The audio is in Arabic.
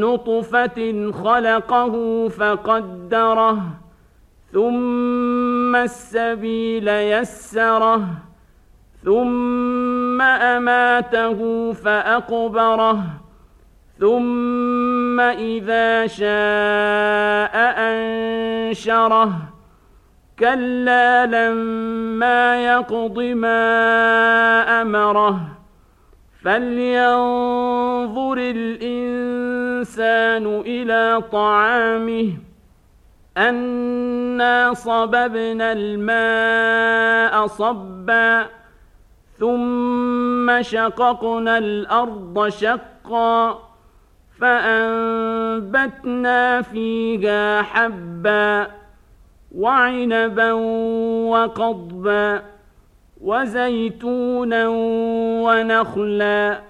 نطفة خلقه فقدره ثم السبيل يسره ثم اماته فاقبره ثم اذا شاء انشره. كلا لما يقض ما امره فلينظر الانسان إلى طعامه أنا صببنا الماء صبا ثم شققنا الأرض شقا فأنبتنا فيها حبا وعنبا وقضبا وزيتونا ونخلا